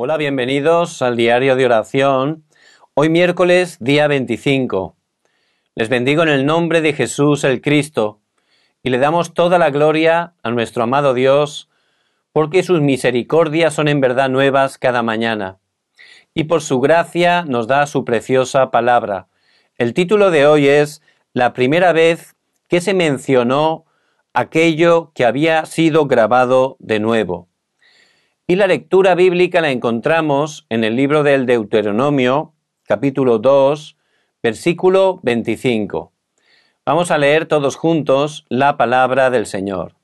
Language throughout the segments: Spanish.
Hola, bienvenidos al diario de oración. Hoy miércoles, día 25. Les bendigo en el nombre de Jesús el Cristo y le damos toda la gloria a nuestro amado Dios, porque sus misericordias son en verdad nuevas cada mañana. Y por su gracia nos da su preciosa palabra. El título de hoy es La primera vez que se mencionó aquello que había sido grabado de nuevo. Y la lectura bíblica la encontramos en el libro del Deuteronomio, capítulo 2, versículo 25. Vamos a leer todos juntos la palabra del Señor.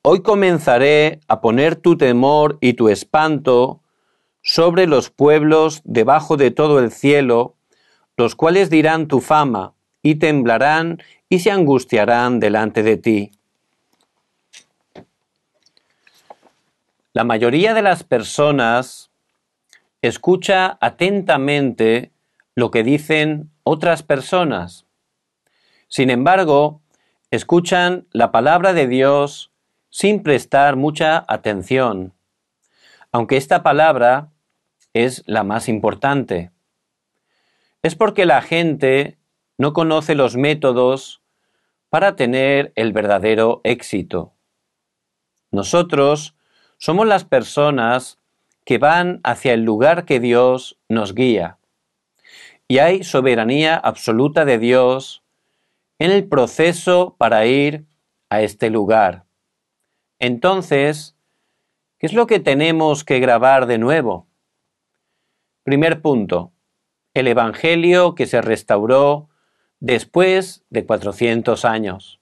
Hoy comenzaré a poner tu temor y tu espanto sobre los pueblos debajo de todo el cielo, los cuales dirán tu fama, y temblarán y se angustiarán delante de ti. La mayoría de las personas escucha atentamente lo que dicen otras personas. Sin embargo, escuchan la palabra de Dios sin prestar mucha atención, aunque esta palabra es la más importante. Es porque la gente no conoce los métodos para tener el verdadero éxito. Nosotros somos las personas que van hacia el lugar que Dios nos guía. Y hay soberanía absoluta de Dios en el proceso para ir a este lugar. Entonces, ¿qué es lo que tenemos que grabar de nuevo? Primer punto, el Evangelio que se restauró después de 400 años.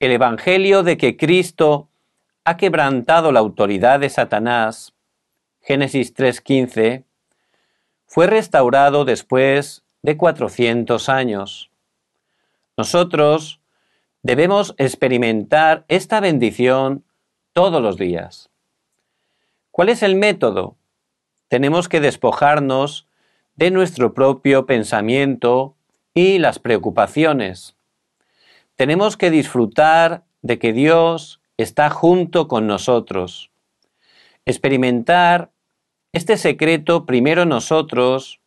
El Evangelio de que Cristo ha quebrantado la autoridad de Satanás, Génesis 3.15, fue restaurado después de 400 años. Nosotros debemos experimentar esta bendición todos los días. ¿Cuál es el método? Tenemos que despojarnos de nuestro propio pensamiento y las preocupaciones. Tenemos que disfrutar de que Dios está junto con nosotros. Experimentar este secreto primero nosotros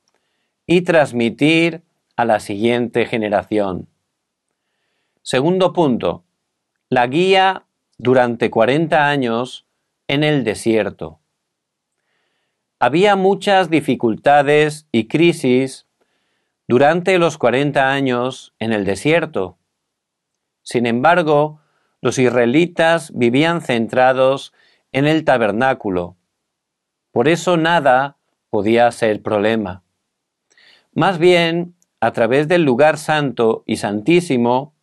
y transmitir a la siguiente generación. Segundo punto, la guía durante 40 años en el desierto. Había muchas dificultades y crisis durante los 40 años en el desierto. Sin embargo, los israelitas vivían centrados en el tabernáculo. Por eso nada podía ser problema. Más bien, a través del lugar santo y santísimo,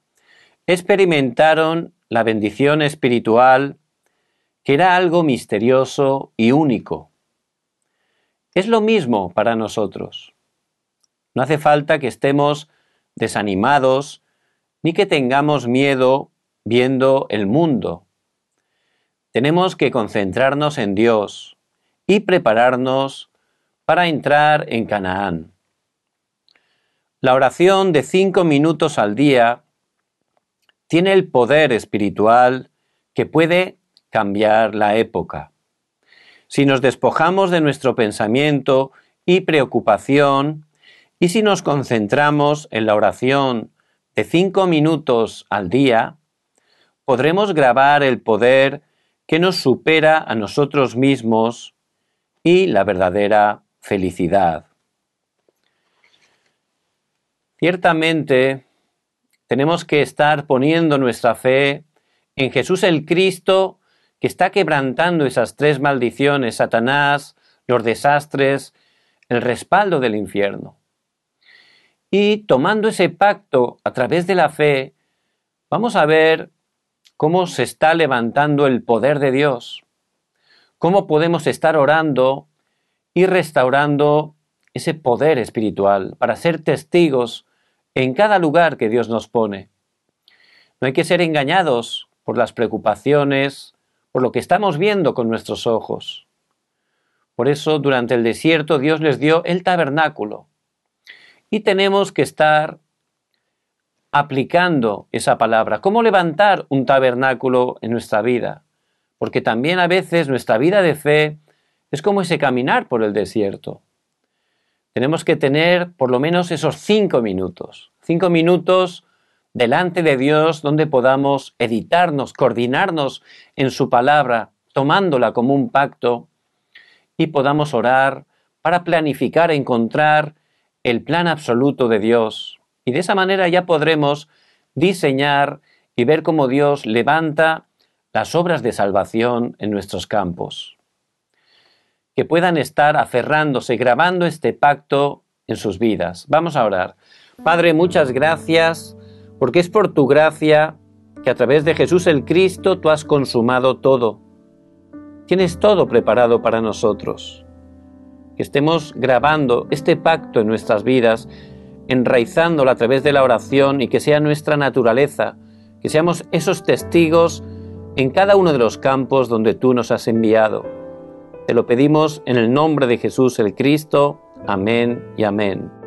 experimentaron la bendición espiritual, que era algo misterioso y único. Es lo mismo para nosotros. No hace falta que estemos desanimados ni que tengamos miedo viendo el mundo. Tenemos que concentrarnos en Dios y prepararnos para entrar en Canaán. La oración de cinco minutos al día tiene el poder espiritual que puede cambiar la época. Si nos despojamos de nuestro pensamiento y preocupación, y si nos concentramos en la oración de cinco minutos al día, podremos grabar el poder que nos supera a nosotros mismos y la verdadera felicidad. Ciertamente, tenemos que estar poniendo nuestra fe en Jesús el Cristo, que está quebrantando esas tres maldiciones, Satanás, los desastres, el respaldo del infierno. Y tomando ese pacto a través de la fe, vamos a ver cómo se está levantando el poder de Dios, cómo podemos estar orando y restaurando ese poder espiritual para ser testigos en cada lugar que Dios nos pone. No hay que ser engañados por las preocupaciones, por lo que estamos viendo con nuestros ojos. Por eso durante el desierto Dios les dio el tabernáculo. Y tenemos que estar aplicando esa palabra? ¿Cómo levantar un tabernáculo en nuestra vida? Porque también a veces nuestra vida de fe es como ese caminar por el desierto. Tenemos que tener por lo menos esos cinco minutos, cinco minutos delante de Dios donde podamos editarnos, coordinarnos en su palabra, tomándola como un pacto y podamos orar para planificar, encontrar el plan absoluto de Dios. Y de esa manera ya podremos diseñar y ver cómo Dios levanta las obras de salvación en nuestros campos. Que puedan estar aferrándose, grabando este pacto en sus vidas. Vamos a orar. Padre, muchas gracias, porque es por tu gracia que a través de Jesús el Cristo tú has consumado todo. Tienes todo preparado para nosotros que estemos grabando este pacto en nuestras vidas, enraizándolo a través de la oración y que sea nuestra naturaleza, que seamos esos testigos en cada uno de los campos donde tú nos has enviado. Te lo pedimos en el nombre de Jesús el Cristo. Amén y amén.